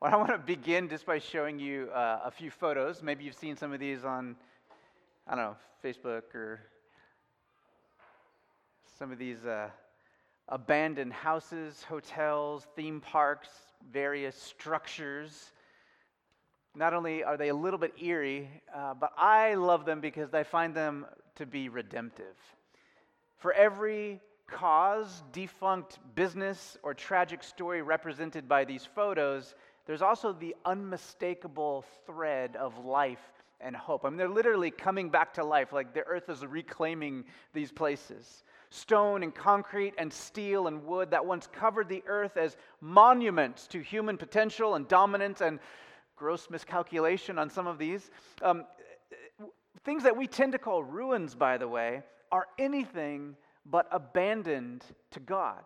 Well, I want to begin just by showing you uh, a few photos. Maybe you've seen some of these on, I don't know, Facebook or some of these uh, abandoned houses, hotels, theme parks, various structures. Not only are they a little bit eerie, uh, but I love them because I find them to be redemptive. For every cause, defunct business, or tragic story represented by these photos, there's also the unmistakable thread of life and hope. I mean, they're literally coming back to life, like the earth is reclaiming these places. Stone and concrete and steel and wood that once covered the earth as monuments to human potential and dominance and gross miscalculation on some of these. Um, things that we tend to call ruins, by the way, are anything but abandoned to God.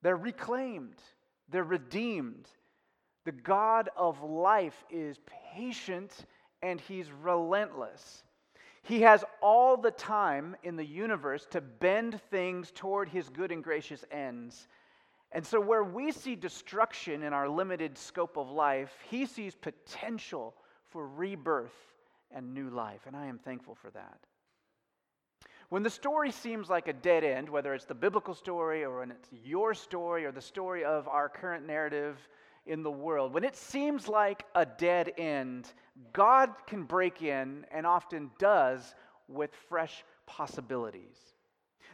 They're reclaimed, they're redeemed. The God of life is patient and he's relentless. He has all the time in the universe to bend things toward his good and gracious ends. And so, where we see destruction in our limited scope of life, he sees potential for rebirth and new life. And I am thankful for that. When the story seems like a dead end, whether it's the biblical story or when it's your story or the story of our current narrative in the world, when it seems like a dead end, God can break in and often does with fresh possibilities.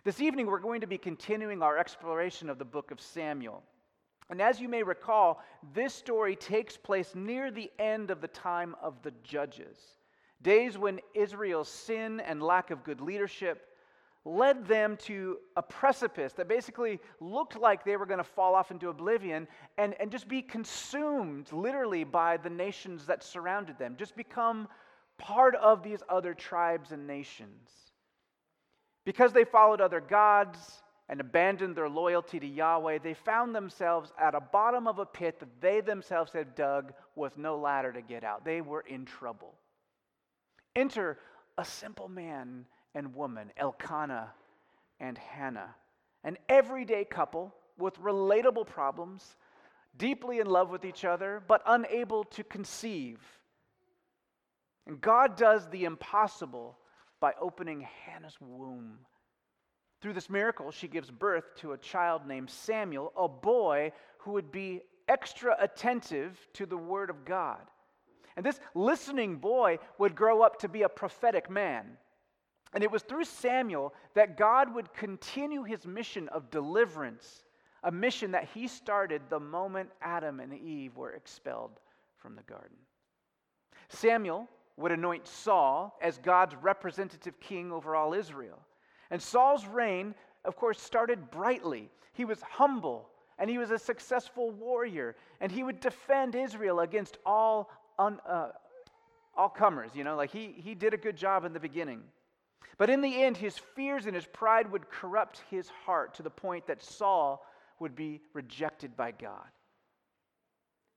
This evening, we're going to be continuing our exploration of the book of Samuel. And as you may recall, this story takes place near the end of the time of the judges. Days when Israel's sin and lack of good leadership led them to a precipice that basically looked like they were going to fall off into oblivion and, and just be consumed literally by the nations that surrounded them, just become part of these other tribes and nations. Because they followed other gods and abandoned their loyalty to Yahweh, they found themselves at a bottom of a pit that they themselves had dug with no ladder to get out. They were in trouble. Enter a simple man and woman, Elkanah and Hannah, an everyday couple with relatable problems, deeply in love with each other, but unable to conceive. And God does the impossible by opening Hannah's womb. Through this miracle, she gives birth to a child named Samuel, a boy who would be extra attentive to the Word of God. And this listening boy would grow up to be a prophetic man. And it was through Samuel that God would continue his mission of deliverance, a mission that he started the moment Adam and Eve were expelled from the garden. Samuel would anoint Saul as God's representative king over all Israel. And Saul's reign, of course, started brightly. He was humble and he was a successful warrior, and he would defend Israel against all, un, uh, all comers. You know, like he, he did a good job in the beginning. But in the end, his fears and his pride would corrupt his heart to the point that Saul would be rejected by God.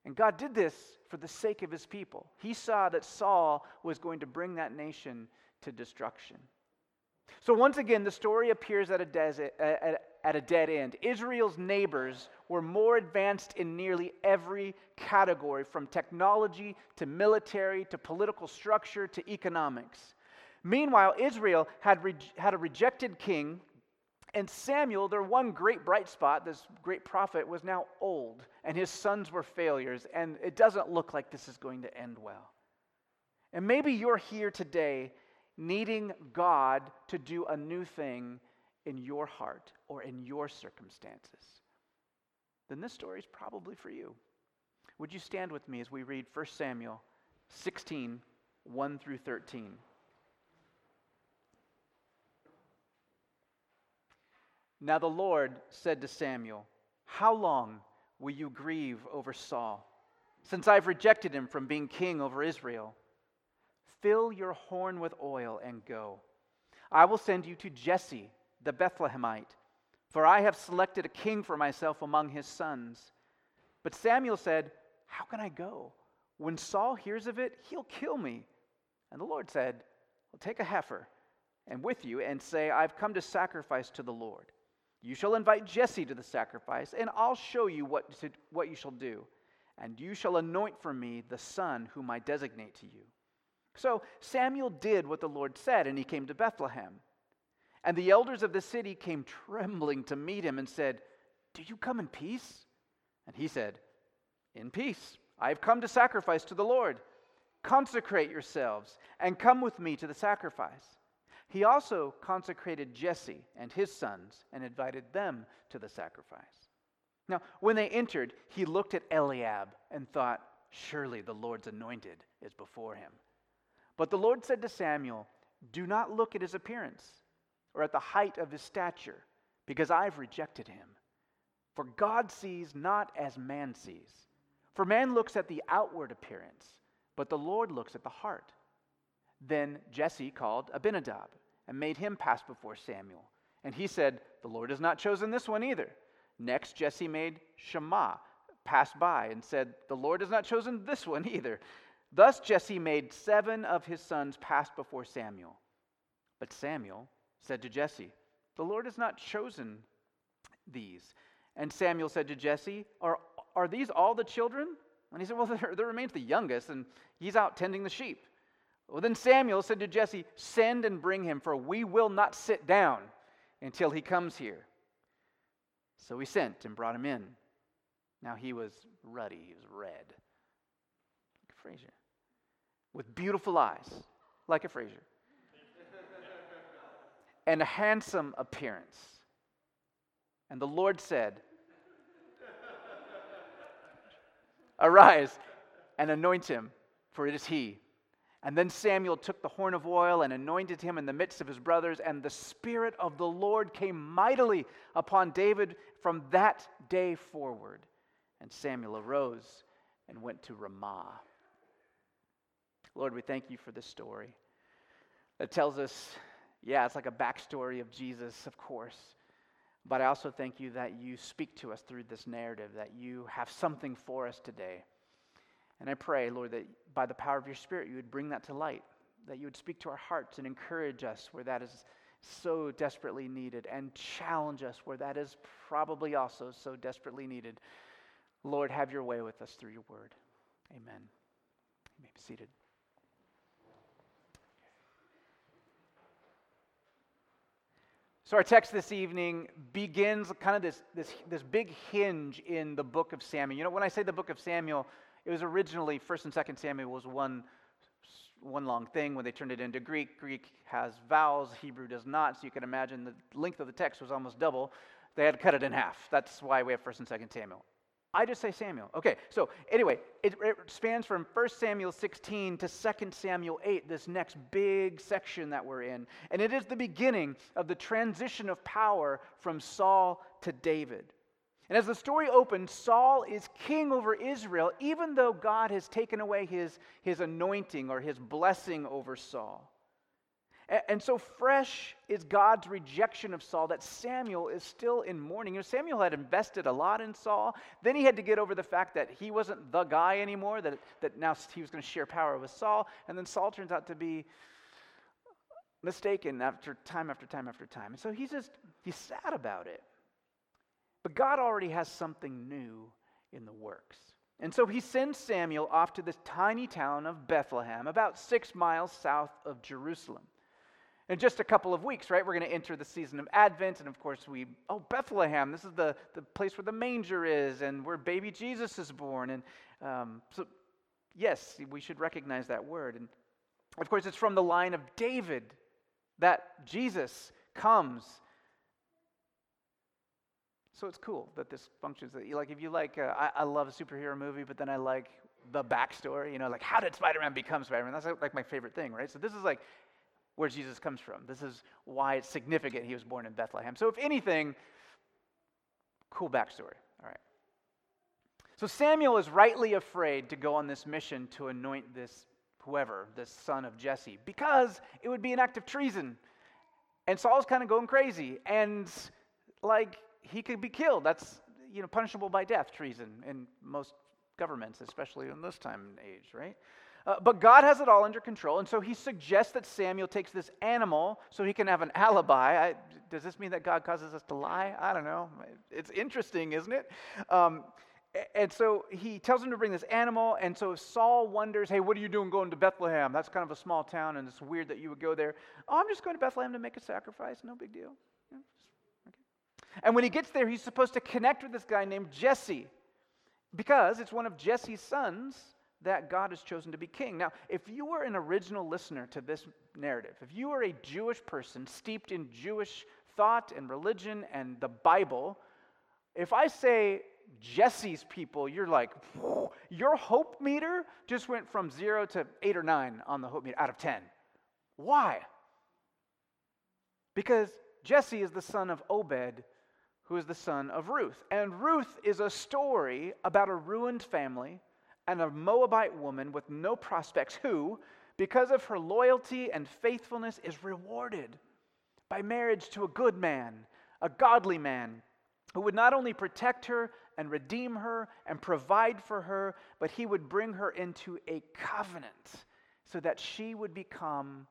And God did this for the sake of his people. He saw that Saul was going to bring that nation to destruction. So once again, the story appears at a, desert, at, a dead end. Israel's neighbors were more advanced in nearly every category, from technology to military to political structure to economics. Meanwhile, Israel had, re- had a rejected king, and Samuel, their one great bright spot, this great prophet, was now old, and his sons were failures, and it doesn't look like this is going to end well. And maybe you're here today needing God to do a new thing in your heart or in your circumstances. Then this story is probably for you. Would you stand with me as we read 1 Samuel 16, 1 through 13? Now the Lord said to Samuel, How long will you grieve over Saul, since I've rejected him from being king over Israel? Fill your horn with oil and go. I will send you to Jesse the Bethlehemite, for I have selected a king for myself among his sons. But Samuel said, How can I go? When Saul hears of it, he'll kill me. And the Lord said, well, Take a heifer and with you and say, I've come to sacrifice to the Lord. You shall invite Jesse to the sacrifice, and I'll show you what, to, what you shall do. and you shall anoint for me the son whom I designate to you. So Samuel did what the Lord said, and he came to Bethlehem. And the elders of the city came trembling to meet him and said, Do you come in peace? And he said, In peace. I have come to sacrifice to the Lord. Consecrate yourselves and come with me to the sacrifice. He also consecrated Jesse and his sons and invited them to the sacrifice. Now, when they entered, he looked at Eliab and thought, Surely the Lord's anointed is before him. But the Lord said to Samuel, Do not look at his appearance or at the height of his stature, because I've rejected him. For God sees not as man sees. For man looks at the outward appearance, but the Lord looks at the heart. Then Jesse called Abinadab and made him pass before Samuel. And he said, The Lord has not chosen this one either. Next, Jesse made Shammah pass by and said, The Lord has not chosen this one either. Thus Jesse made seven of his sons pass before Samuel. But Samuel said to Jesse, The Lord has not chosen these. And Samuel said to Jesse, Are, are these all the children? And he said, Well, there, there remains the youngest, and he's out tending the sheep. Well, then Samuel said to Jesse, Send and bring him, for we will not sit down until he comes here. So he sent and brought him in. Now he was ruddy, he was red, like a Fraser, with beautiful eyes, like a Fraser, and a handsome appearance. And the Lord said, Arise and anoint him, for it is he. And then Samuel took the horn of oil and anointed him in the midst of his brothers, and the Spirit of the Lord came mightily upon David from that day forward. And Samuel arose and went to Ramah. Lord, we thank you for this story that tells us, yeah, it's like a backstory of Jesus, of course. But I also thank you that you speak to us through this narrative, that you have something for us today. And I pray, Lord, that by the power of your Spirit, you would bring that to light, that you would speak to our hearts and encourage us where that is so desperately needed, and challenge us where that is probably also so desperately needed. Lord, have your way with us through your word. Amen. You may be seated. So, our text this evening begins kind of this, this, this big hinge in the book of Samuel. You know, when I say the book of Samuel, it was originally, 1st and 2nd Samuel was one, one long thing. When they turned it into Greek, Greek has vowels, Hebrew does not. So you can imagine the length of the text was almost double. They had to cut it in half. That's why we have 1st and 2nd Samuel. I just say Samuel. Okay, so anyway, it, it, spans from 1 Samuel 16 to 2 Samuel 8, this next big section that we're in. And it is the beginning of the transition of power from Saul to David. And as the story opens, Saul is king over Israel, even though God has taken away his, his anointing or his blessing over Saul. And, and so fresh is God's rejection of Saul that Samuel is still in mourning. You know, Samuel had invested a lot in Saul. Then he had to get over the fact that he wasn't the guy anymore, that, that now he was going to share power with Saul. And then Saul turns out to be mistaken after time after time after time. And so he's just, he's sad about it. But God already has something new in the works. And so he sends Samuel off to this tiny town of Bethlehem, about six miles south of Jerusalem. In just a couple of weeks, right, we're going to enter the season of Advent. And of course, we, oh, Bethlehem, this is the, the place where the manger is and where baby Jesus is born. And um, so, yes, we should recognize that word. And of course, it's from the line of David that Jesus comes so it's cool that this functions. Like if you like, uh, I, I, love a superhero movie, but then I like the backstory. You know, like how did Spider-Man become Spider-Man? That's like my favorite thing, right? So this is like where Jesus comes from. This is why it's significant he was born in Bethlehem. So if anything, cool backstory. All right. So Samuel is rightly afraid to go on this mission to anoint this whoever, this son of Jesse, because it would be an act of treason. And Saul's kind of going crazy. And like he could be killed. That's you know punishable by death, treason in most governments, especially in this time and age, right? Uh, but God has it all under control, and so He suggests that Samuel takes this animal so he can have an alibi. I, does this mean that God causes us to lie? I don't know. It's interesting, isn't it? Um, And so he tells him to bring this animal. And so Saul wonders, hey, what are you doing going to Bethlehem? That's kind of a small town, and it's weird that you would go there. Oh, I'm just going to Bethlehem to make a sacrifice. No big deal. And when he gets there, he's supposed to connect with this guy named Jesse because it's one of Jesse's sons that God has chosen to be king. Now, if you were an original listener to this narrative, if you were a Jewish person steeped in Jewish thought and religion and the Bible, if I say Jesse's people, you're like, your hope meter just went from zero to eight or nine on the hope meter out of 10. Why? Because Jesse is the son of Obed, who is the son of Ruth. And Ruth is a story about a ruined family and a Moabite woman with no prospects who, because of her loyalty and faithfulness, is rewarded by marriage to a good man, a godly man, who would not only protect her and redeem her and provide for her, but he would bring her into a covenant so that she would become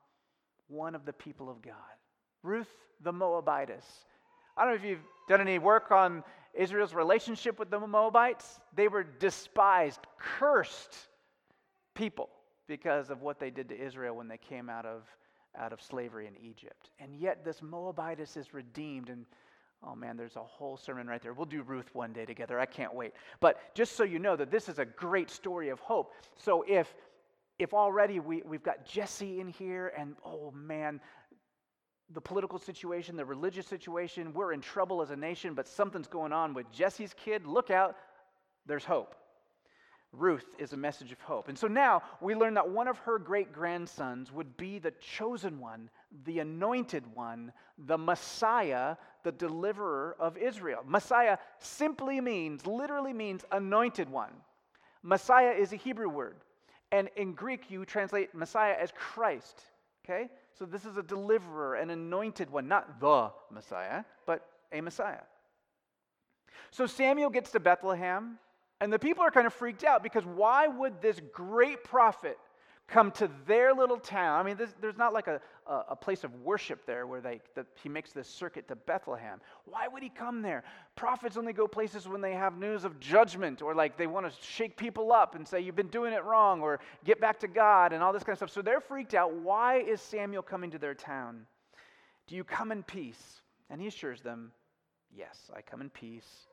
one of the people of God. Ruth the Moabitess. I don't know if you've done any work on Israel's relationship with the Moabites. They were despised, cursed people because of what they did to Israel when they came out of, out of slavery in Egypt. And yet, this Moabitess is redeemed and Oh man, there's a whole sermon right there. We'll do Ruth one day together. I can't wait. But just so you know that this is a great story of hope. So if if already we, we've got Jesse in here, and oh man, the political situation, the religious situation, we're in trouble as a nation, but something's going on with Jesse's kid, look out, there's hope. Ruth is a message of hope. And so now we learn that one of her great grandsons would be the chosen one, the anointed one, the Messiah, the deliverer of Israel. Messiah simply means, literally means anointed one. Messiah is a Hebrew word. And in Greek, you translate Messiah as Christ. Okay? So this is a deliverer, an anointed one, not the Messiah, but a Messiah. So Samuel gets to Bethlehem. And the people are kind of freaked out because why would this great prophet come to their little town? I mean, this, there's not like a, a, a, place of worship there where they, the, he makes this circuit to Bethlehem. Why would he come there? Prophets only go places when they have news of judgment or like they want to shake people up and say, you've been doing it wrong or get back to God and all this kind of stuff. So they're freaked out. Why is Samuel coming to their town? Do you come in peace? And he assures them, Yes, I come in peace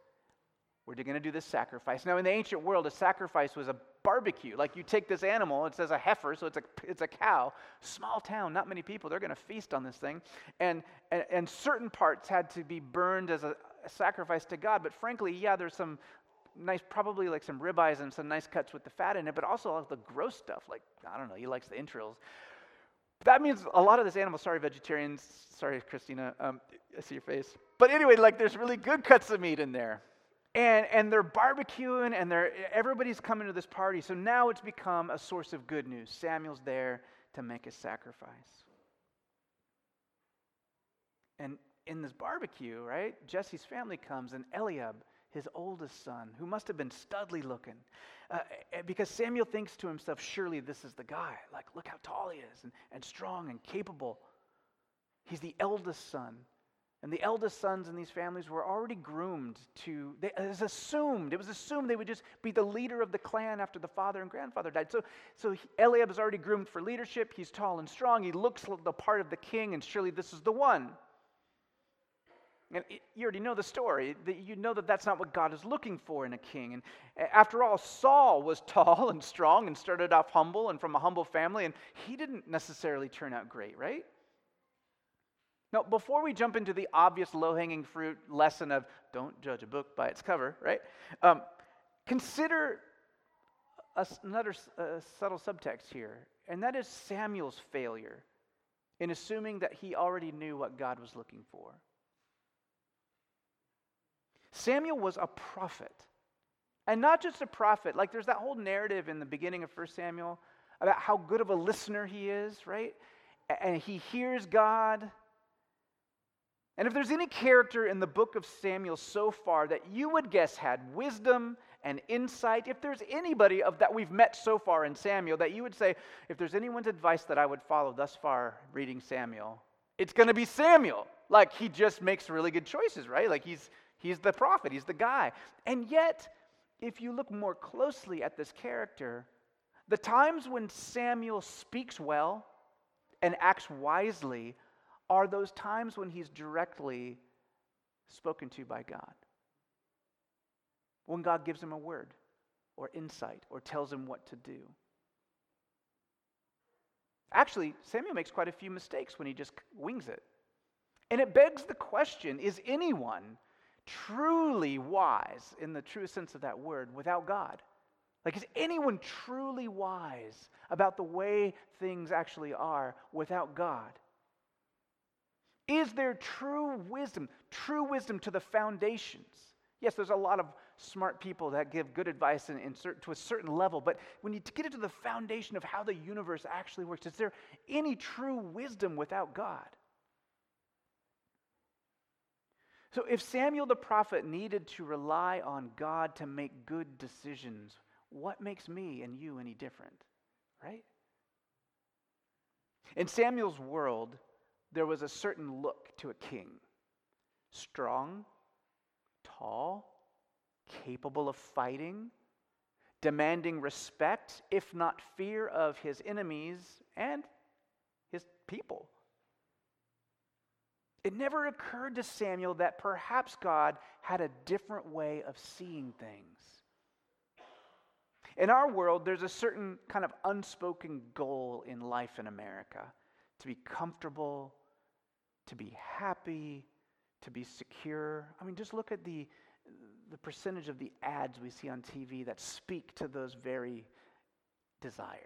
we're going to do this sacrifice. Now, in the ancient world, a sacrifice was a barbecue. Like you take this animal, it says a heifer, so it's a, it's a cow. Small town, not many people. They're going to feast on this thing. And, and, and certain parts had to be burned as a, a sacrifice to God. But frankly, yeah, there's some nice, probably like some ribeyes and some nice cuts with the fat in it, but also all the gross stuff. Like, I don't know, he likes the entrails. That means a lot of this animal, sorry, vegetarians, sorry, Christina, um, I see your face. But anyway, like there's really good cuts of meat in there and, and they're barbecuing and they're, everybody's coming to this party. So now it's become a source of good news. Samuel's there to make a sacrifice. And in this barbecue, right, Jesse's family comes and Eliab, his oldest son, who must have been studly looking, uh, eh, because Samuel thinks to himself, surely this is the guy. Like, look how tall he is and, and strong and capable. He's the eldest son. And the eldest sons in these families were already groomed to, they, it was assumed, it was assumed they would just be the leader of the clan after the father and grandfather died. So, so Eliab is already groomed for leadership. He's tall and strong. He looks the part of the king, and surely this is the one. And you already know the story. You know that that's not what God is looking for in a king. And after all, Saul was tall and strong and started off humble and from a humble family, and he didn't necessarily turn out great, right? Now, before we jump into the obvious low hanging fruit lesson of don't judge a book by its cover, right? Um, consider a, another subtle subtext here, and that is Samuel's failure in assuming that he already knew what God was looking for. Samuel was a prophet. And not just a prophet, like there's that whole narrative in the beginning of 1 Samuel about how good of a listener he is, right? And he hears God and if there's any character in the book of Samuel so far that you would guess had wisdom and insight, if there's anybody of that we've met so far in Samuel that you would say, if there's anyone's advice that I would follow thus far reading Samuel, it's going to be Samuel. Like he just makes really good choices, right? Like he's he's the prophet, he's the guy. And yet if you look more closely at this character, the times when Samuel speaks well and acts wisely are those times when he's directly spoken to by God. When God gives him a word or insight or tells him what to do. Actually, Samuel makes quite a few mistakes when he just wings it. And it begs the question is anyone truly wise in the true sense of that word without God? Like, is anyone truly wise about the way things actually are without God? Is there true wisdom, true wisdom to the foundations? Yes, there's a lot of smart people that give good advice in, in to a certain level, but when you get into the foundation of how the universe actually works, is there any true wisdom without God? So, if Samuel the prophet needed to rely on God to make good decisions, what makes me and you any different? Right? In Samuel's world, there was a certain look to a king strong, tall, capable of fighting, demanding respect, if not fear, of his enemies and his people. It never occurred to Samuel that perhaps God had a different way of seeing things. In our world, there's a certain kind of unspoken goal in life in America to be comfortable, to be happy, to be secure. I mean, just look at the, the percentage of the ads we see on TV that speak to those very desires.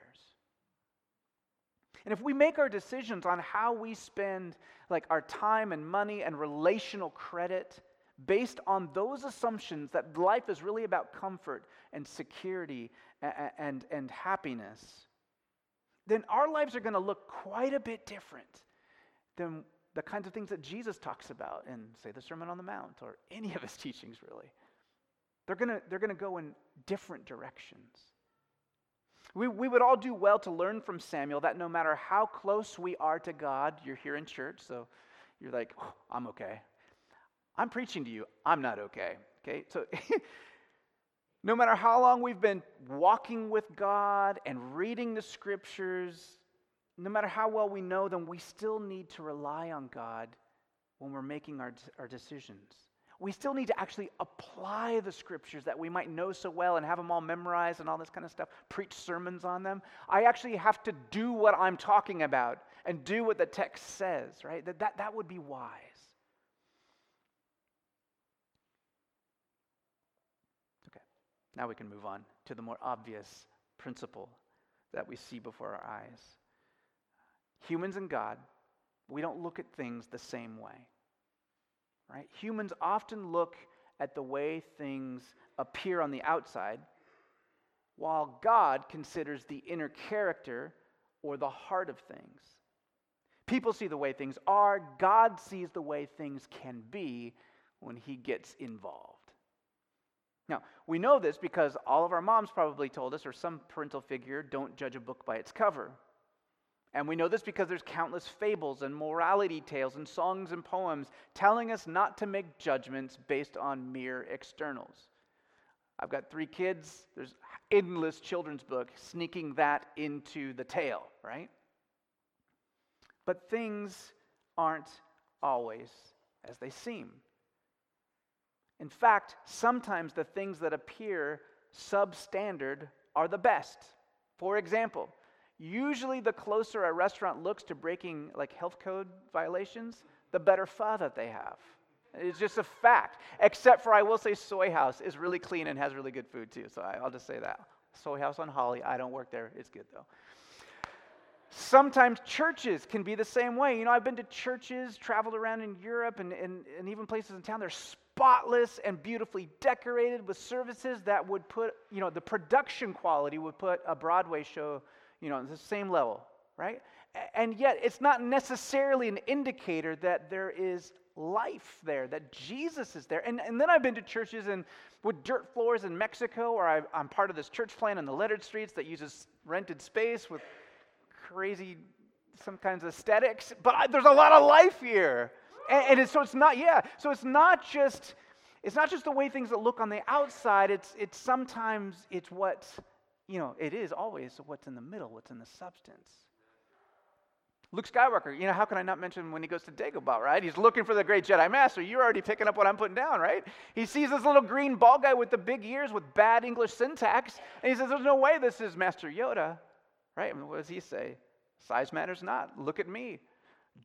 And if we make our decisions on how we spend like our time and money and relational credit based on those assumptions that life is really about comfort and security and, and, and happiness, then our lives are going to look quite a bit different than the kinds of things that Jesus talks about in, say, the Sermon on the Mount or any of his teachings, really. They're going to they're to go in different directions. We, we would all do well to learn from Samuel that no matter how close we are to God, you're here in church, so you're like, oh, I'm okay. I'm preaching to you, I'm not okay. Okay, so no matter how long we've been walking with God and reading the scriptures, no matter how well we know them, we still need to rely on God when we're making our, our decisions we still need to actually apply the scriptures that we might know so well and have them all memorized and all this kind of stuff, preach sermons on them. I actually have to do what I'm talking about and do what the text says, right? That, that, that would be wise. Okay, now we can move on to the more obvious principle that we see before our eyes. Humans and God, we don't look at things the same way right? Humans often look at the way things appear on the outside, while God considers the inner character or the heart of things. People see the way things are, God sees the way things can be when He gets involved. Now, we know this because all of our moms probably told us, or some parental figure, don't judge a book by its cover. And we know this because there's countless fables and morality tales and songs and poems telling us not to make judgments based on mere externals. I've got three kids. There's endless children's book sneaking that into the tale, right? But things aren't always as they seem. In fact, sometimes the things that appear substandard are the best. For example, Usually, the closer a restaurant looks to breaking like health code violations, the better pho that they have. It's just a fact. Except for, I will say, Soy House is really clean and has really good food too. So I, will just say that. Soy House on Holly. I don't work there. It's good though. Sometimes churches can be the same way. You know, I've been to churches, traveled around in Europe, and, and, and even places in town. They're spotless and beautifully decorated with services that would put, you know, the production quality would put a Broadway show you know, the same level, right? And yet, it's not necessarily an indicator that there is life there, that Jesus is there. And, and then I've been to churches and with dirt floors in Mexico, or I, I'm part of this church plan in the lettered streets that uses rented space with crazy, some kinds of aesthetics. But I, there's a lot of life here. And, and it's, so it's not, yeah, so it's not just It's not just the way things that look on the outside, it's, it's sometimes it's what, you know, it is always what's in the middle, what's in the substance. Luke Skywalker, you know, how can I not mention when he goes to Dagobah, right? He's looking for the great Jedi Master. You're already picking up what I'm putting down, right? He sees this little green bald guy with the big ears with bad English syntax, and he says, There's no way this is Master Yoda, right? And what does he say? Size matters not. Look at me.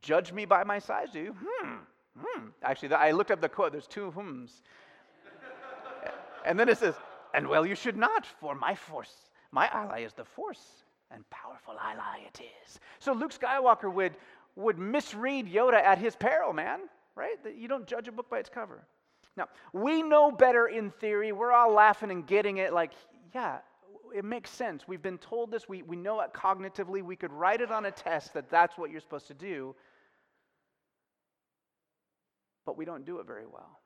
Judge me by my size, do you? Hmm. Hmm. Actually, I looked up the quote. There's two hums. and then it says, And well, you should not, for my force, my ally is the force and powerful ally it is. So Luke Skywalker would, would misread Yoda at his peril, man, right? You don't judge a book by its cover. Now, we know better in theory. We're all laughing and getting it like, yeah, it makes sense. We've been told this. We, we know it cognitively. We could write it on a test that that's what you're supposed to do. But we don't do it very well.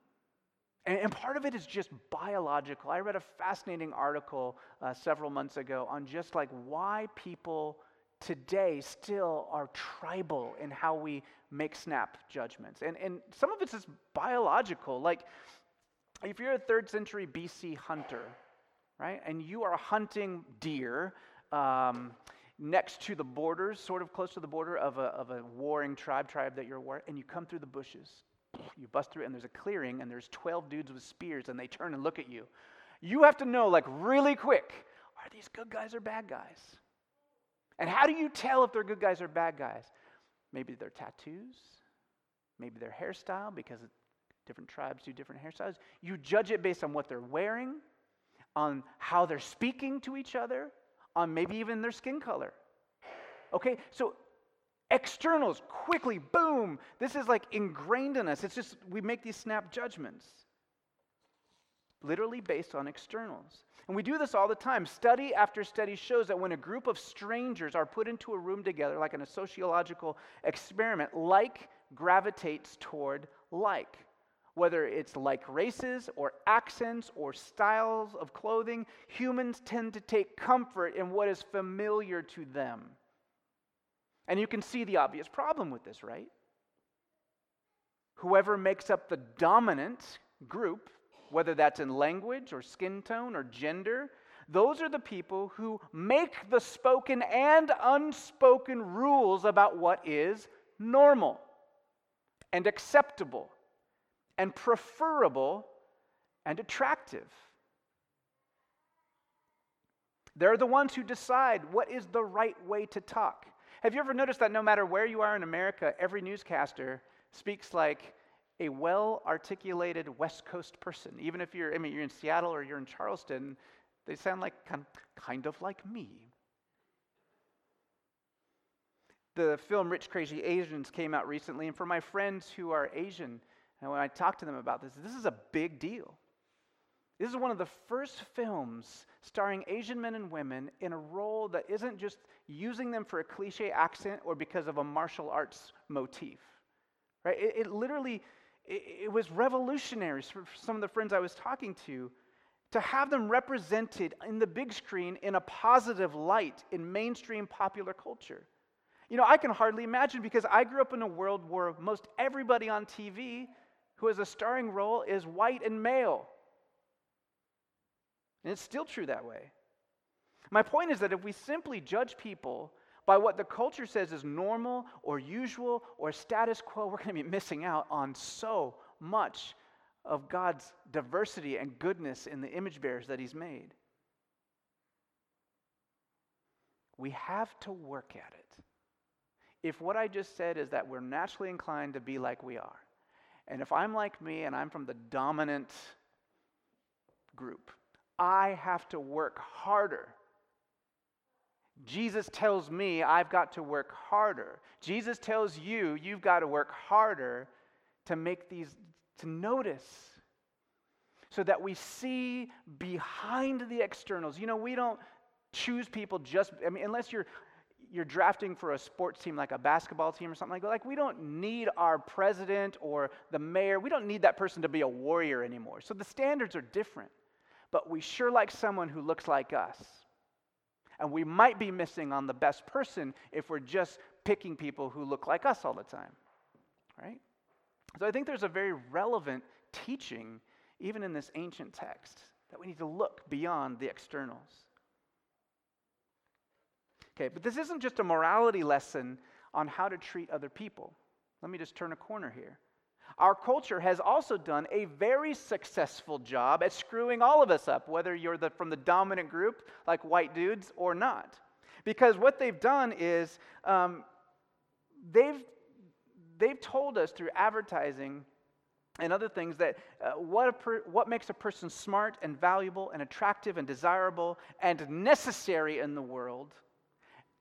And, and part of it is just biological. I read a fascinating article uh, several months ago on just like why people today still are tribal in how we make snap judgments. And, and some of it's just biological. Like, if you're a third century BC hunter, right, and you are hunting deer um, next to the borders, sort of close to the border of a, of a warring tribe, tribe that you're war, and you come through the bushes, you bust through, and there's a clearing, and there's 12 dudes with spears, and they turn and look at you. You have to know, like, really quick are these good guys or bad guys? And how do you tell if they're good guys or bad guys? Maybe their tattoos, maybe their hairstyle, because different tribes do different hairstyles. You judge it based on what they're wearing, on how they're speaking to each other, on maybe even their skin color. Okay, so Externals, quickly, boom. This is like ingrained in us. It's just, we make these snap judgments, literally based on externals. And we do this all the time. Study after study shows that when a group of strangers are put into a room together, like in a sociological experiment, like gravitates toward like. Whether it's like races or accents or styles of clothing, humans tend to take comfort in what is familiar to them. And you can see the obvious problem with this, right? Whoever makes up the dominant group, whether that's in language or skin tone or gender, those are the people who make the spoken and unspoken rules about what is normal and acceptable and preferable and attractive. They're the ones who decide what is the right way to talk have you ever noticed that no matter where you are in America, every newscaster speaks like a well articulated West Coast person? Even if you're, I mean, you're in Seattle or you're in Charleston, they sound like kind, of like me. The film Rich Crazy Asians came out recently, and for my friends who are Asian, and when I talk to them about this, this is a big deal. This is one of the first films starring Asian men and women in a role that isn't just using them for a cliche accent or because of a martial arts motif. Right? It, it literally it, it was revolutionary for some of the friends I was talking to to have them represented in the big screen in a positive light in mainstream popular culture. You know, I can hardly imagine because I grew up in a world where most everybody on TV who has a starring role is white and male. And it's still true that way. My point is that if we simply judge people by what the culture says is normal or usual or status quo, we're going to be missing out on so much of God's diversity and goodness in the image bearers that He's made. We have to work at it. If what I just said is that we're naturally inclined to be like we are, and if I'm like me and I'm from the dominant group, I have to work harder. Jesus tells me I've got to work harder. Jesus tells you you've got to work harder to make these, to notice so that we see behind the externals. You know, we don't choose people just, I mean, unless you're you're drafting for a sports team like a basketball team or something like that. Like, we don't need our president or the mayor, we don't need that person to be a warrior anymore. So the standards are different but we sure like someone who looks like us. And we might be missing on the best person if we're just picking people who look like us all the time. Right? So I think there's a very relevant teaching even in this ancient text, that we need to look beyond the externals. Okay, but this isn't just a morality lesson on how to treat other people. Let me just turn a corner here. Our culture has also done a very successful job at screwing all of us up, whether you're the, from the dominant group, like white dudes, or not. Because what they've done is um, they've, they've told us through advertising and other things that uh, what, per, what makes a person smart and valuable and attractive and desirable and necessary in the world.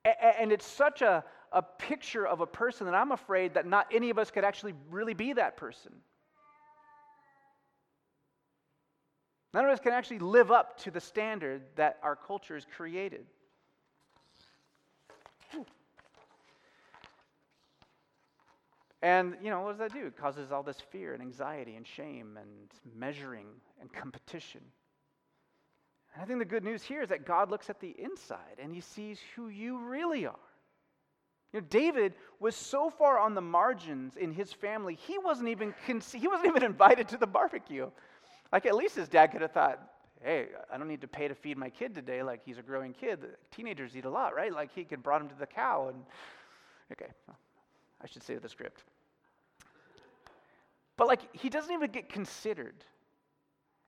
A- and it's such a, a picture of a person that I'm afraid that not any of us could actually really be that person. None of us can actually live up to the standard that our culture has created. And, you know, what does that do? It causes all this fear and anxiety and shame and measuring and competition. And I think the good news here is that God looks at the inside and he sees who you really are. Know, David was so far on the margins in his family, he wasn't even he wasn't even invited to the barbecue. Like at least his dad could have thought, "Hey, I don't need to pay to feed my kid today. Like he's a growing kid. Teenagers eat a lot, right? Like he could brought him to the cow and okay, I should say the script. But like he doesn't even get considered.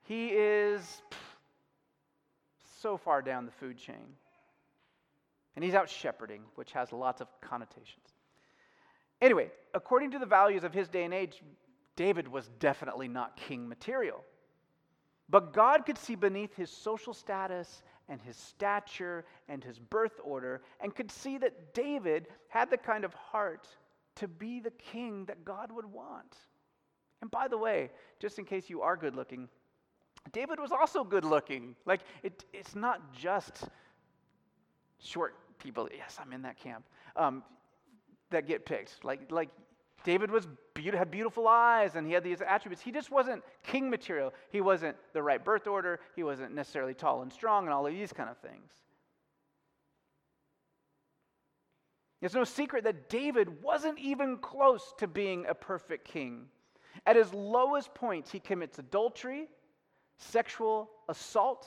He is so far down the food chain. And he's out shepherding, which has lots of connotations. Anyway, according to the values of his day and age, David was definitely not king material. But God could see beneath his social status and his stature and his birth order and could see that David had the kind of heart to be the king that God would want. And by the way, just in case you are good looking, David was also good looking. Like, it, it's not just short people, yes, I'm in that camp, um, that get picked. Like, like David was be- had beautiful eyes and he had these attributes. He just wasn't king material. He wasn't the right birth order. He wasn't necessarily tall and strong and all of these kind of things. It's no secret that David wasn't even close to being a perfect king. At his lowest points, he commits adultery, sexual assault,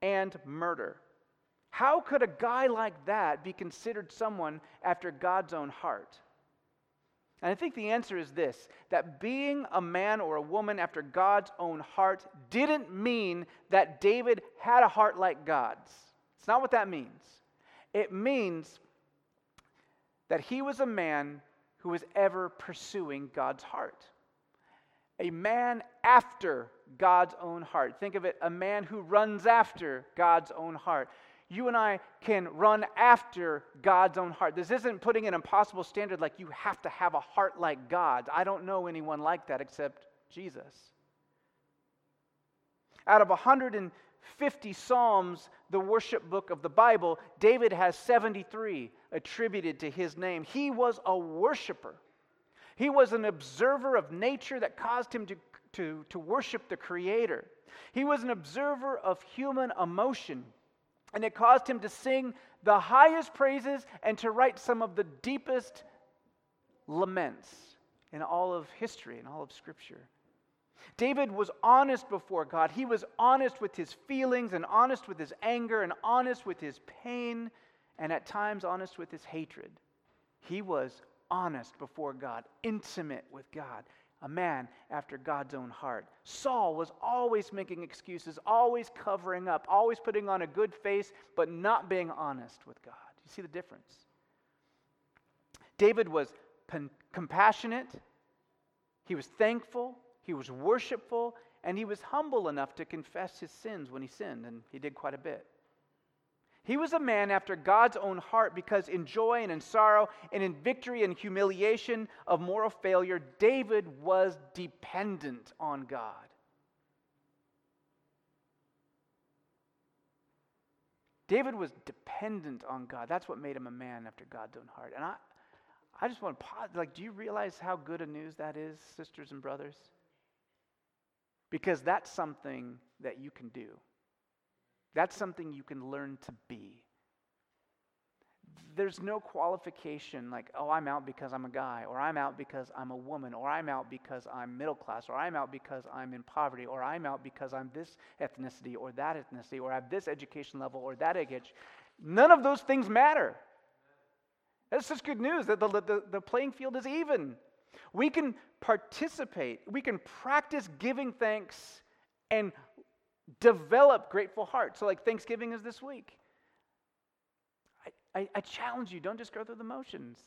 and murder. How could a guy like that be considered someone after God's own heart? And I think the answer is this that being a man or a woman after God's own heart didn't mean that David had a heart like God's. It's not what that means. It means that he was a man who was ever pursuing God's heart. A man after God's own heart. Think of it, a man who runs after God's own heart. You and I can run after God's own heart. This isn't putting an impossible standard like you have to have a heart like God's. I don't know anyone like that except Jesus. Out of 150 Psalms, the worship book of the Bible, David has 73 attributed to his name. He was a worshiper. He was an observer of nature that caused him to, to, to worship the Creator. He was an observer of human emotion, and it caused him to sing the highest praises and to write some of the deepest laments in all of history, in all of Scripture. David was honest before God. He was honest with his feelings and honest with his anger and honest with his pain and at times honest with his hatred. He was honest before God, intimate with God, a man after God's own heart. Saul was always making excuses, always covering up, always putting on a good face, but not being honest with God. You see the difference? David was pen- compassionate, he was thankful, he was worshipful, and he was humble enough to confess his sins when he sinned, and he did quite a bit. He was a man after God's own heart because in joy and in sorrow and in victory and humiliation of moral failure, David was dependent on God. David was dependent on God. That's what made him a man after God's own heart. And I, I just want to pause. Like, do you realize how good a news that is, sisters and brothers? Because that's something that you can do. That's something you can learn to be. there's no qualification like, oh, I'm out because I'm a guy, or I'm out because I'm a woman, or I'm out because I'm middle class, or I'm out because I'm in poverty, or I'm out because I'm this ethnicity or that ethnicity, or I have this education level or that education. None of those things matter. That's just good news that the, the, the playing field is even. We can participate, we can practice giving thanks and develop grateful hearts. So, like Thanksgiving is this week. I, I, I challenge you, don't just go through the motions.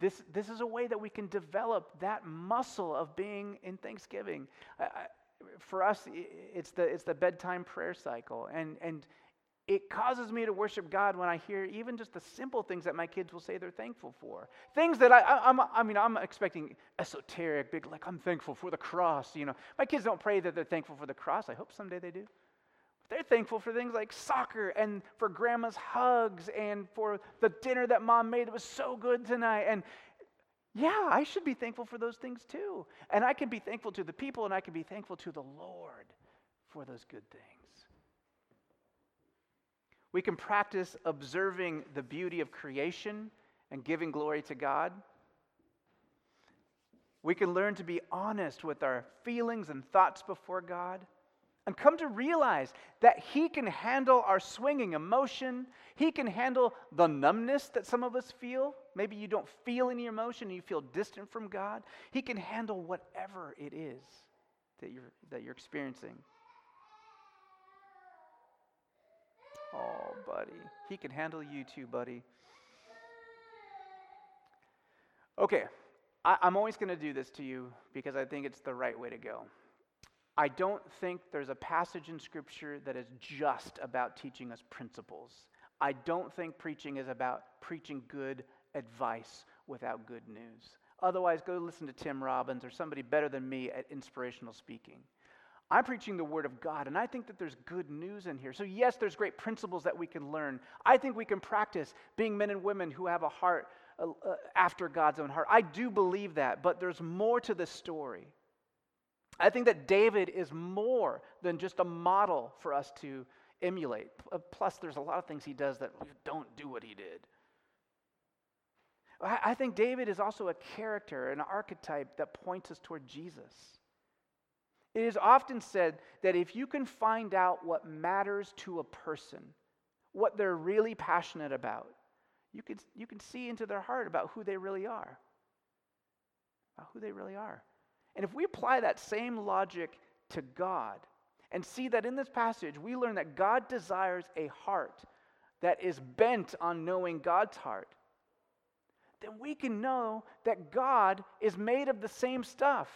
This, this is a way that we can develop that muscle of being in Thanksgiving. I, I, for us, it's the, it's the bedtime prayer cycle. And, and it causes me to worship God when I hear even just the simple things that my kids will say they're thankful for. Things that I, I, am I mean, I'm expecting esoteric, big, like, I'm thankful for the cross. You know, my kids don't pray that they're thankful for the cross. I hope someday they do. But They're thankful for things like soccer and for grandma's hugs and for the dinner that mom made. It was so good tonight. And yeah, I should be thankful for those things too. And I can be thankful to the people and I can be thankful to the Lord for those good things. We can practice observing the beauty of creation and giving glory to God. We can learn to be honest with our feelings and thoughts before God and come to realize that He can handle our swinging emotion. He can handle the numbness that some of us feel. Maybe you don't feel any emotion and you feel distant from God. He can handle whatever it is that you're, that you're experiencing. Oh, buddy. He can handle you too, buddy. Okay, I, am always going to do this to you because I think it's the right way to go. I don't think there's a passage in Scripture that is just about teaching us principles. I don't think preaching is about preaching good advice without good news. Otherwise, go listen to Tim Robbins or somebody better than me at inspirational speaking. I'm preaching the Word of God, and I think that there's good news in here. So, yes, there's great principles that we can learn. I think we can practice being men and women who have a heart uh, uh after God's own heart. I do believe that, but there's more to this story. I think that David is more than just a model for us to emulate. Plus, there's a lot of things he does that don't do what he did. I think David is also a character, an archetype that points us toward Jesus. It is often said that if you can find out what matters to a person, what they're really passionate about, you can, you can see into their heart about who they really are. About who they really are. And if we apply that same logic to God and see that in this passage, we learn that God desires a heart that is bent on knowing God's heart, then we can know that God is made of the same stuff.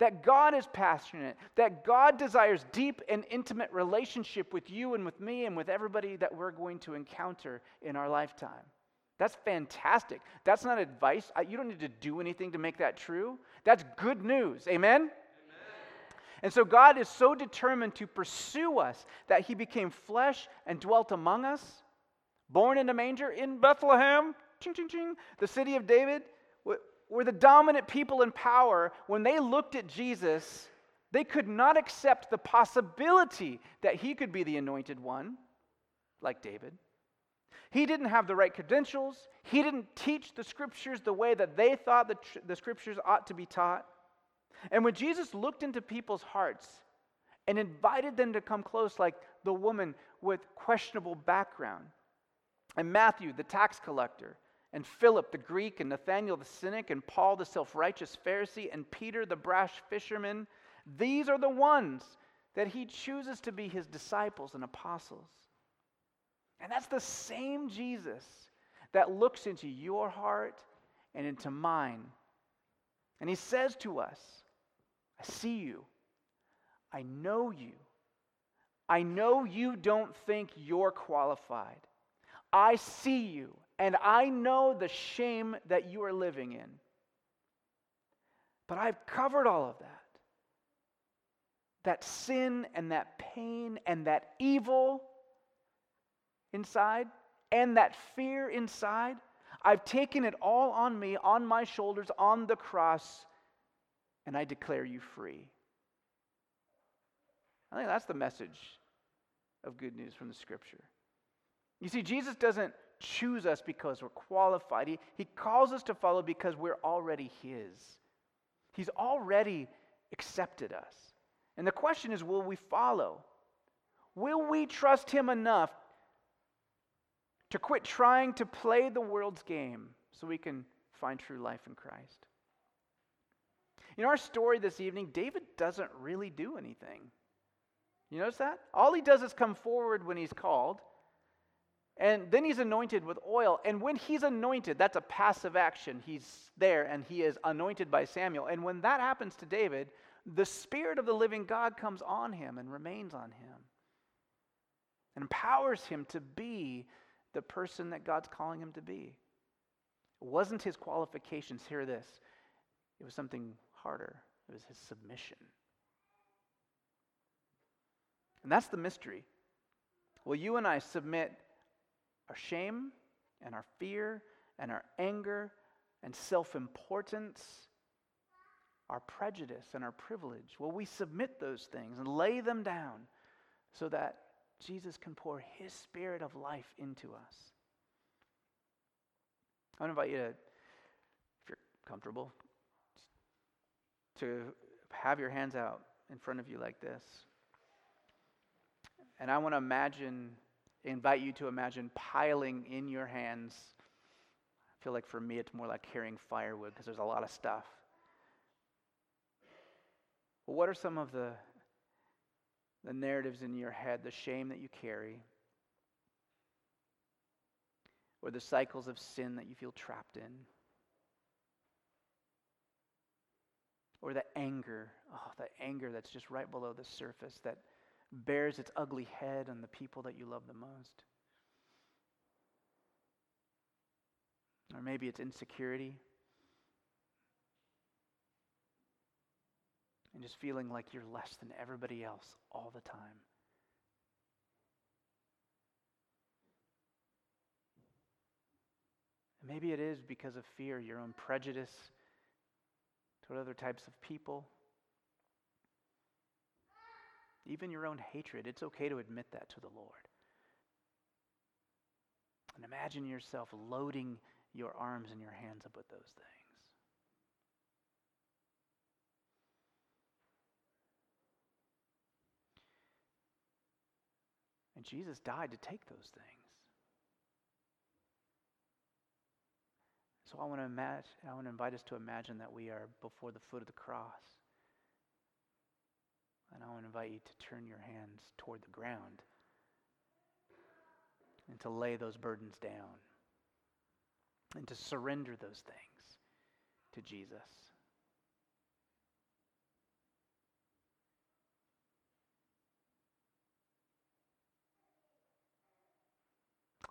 That God is passionate, that God desires deep and intimate relationship with you and with me and with everybody that we're going to encounter in our lifetime. That's fantastic. That's not advice. You don't need to do anything to make that true. That's good news. Amen? And so God is so determined to pursue us that he became flesh and dwelt among us, born in a manger in Bethlehem, ching, ching, ching, the city of David, were the dominant people in power. When they looked at Jesus, they could not accept the possibility that he could be the anointed one, like David. He didn't have the right credentials. He didn't teach the scriptures the way that they thought the, tr- the scriptures ought to be taught. And when Jesus looked into people's hearts and invited them to come close, like the woman with questionable background, and Matthew, the tax collector, and Philip, the Greek, and Nathanael, the cynic, and Paul, the self righteous Pharisee, and Peter, the brash fisherman, these are the ones that he chooses to be his disciples and apostles. And that's the same Jesus that looks into your heart and into mine. And he says to us, I see you. I know you. I know you don't think you're qualified. I see you, and I know the shame that you are living in. But I've covered all of that. That sin and that pain and that evil inside and that fear inside, I've taken it all on me, on my shoulders, on the cross, and I declare you free. I think that's the message of good news from the scripture. You see, Jesus doesn't choose us because we're qualified. He, he calls us to follow because we're already His. He's already accepted us. And the question is will we follow? Will we trust Him enough to quit trying to play the world's game so we can find true life in Christ? In our story this evening, David doesn't really do anything. You notice that? All he does is come forward when he's called. And then he's anointed with oil. And when he's anointed, that's a passive action. He's there and he is anointed by Samuel. And when that happens to David, the Spirit of the living God comes on him and remains on him and empowers him to be the person that God's calling him to be. It wasn't his qualifications. Hear this it was something harder, it was his submission. And that's the mystery. Will you and I submit our shame and our fear and our anger and self importance, our prejudice and our privilege? Will we submit those things and lay them down so that Jesus can pour his spirit of life into us? I want to invite you to, if you're comfortable, to have your hands out in front of you like this. And I want to imagine invite you to imagine piling in your hands. I feel like for me, it's more like carrying firewood because there's a lot of stuff. Well, what are some of the, the narratives in your head, the shame that you carry, or the cycles of sin that you feel trapped in? Or the anger, oh, the anger that's just right below the surface that bears its ugly head on the people that you love the most. Or maybe it's insecurity. And just feeling like you're less than everybody else all the time. And maybe it is because of fear, your own prejudice toward other types of people even your own hatred, it's okay to admit that to the Lord. And imagine yourself loading your arms and your hands up with those things. And Jesus died to take those things. So I want to imagine, I want to invite us to imagine that we are before the foot of the cross. And I want to invite you to turn your hands toward the ground and to lay those burdens down and to surrender those things to Jesus.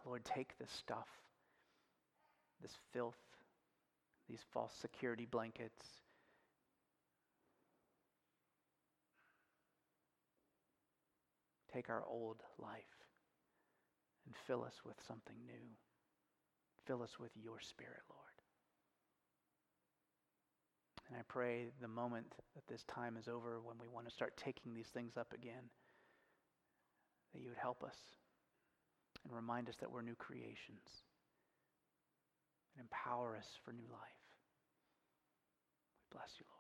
Lord, take this stuff, this filth, these false security blankets Take our old life and fill us with something new. Fill us with your Spirit, Lord. And I pray the moment that this time is over, when we want to start taking these things up again, that you would help us and remind us that we're new creations and empower us for new life. We bless you, Lord.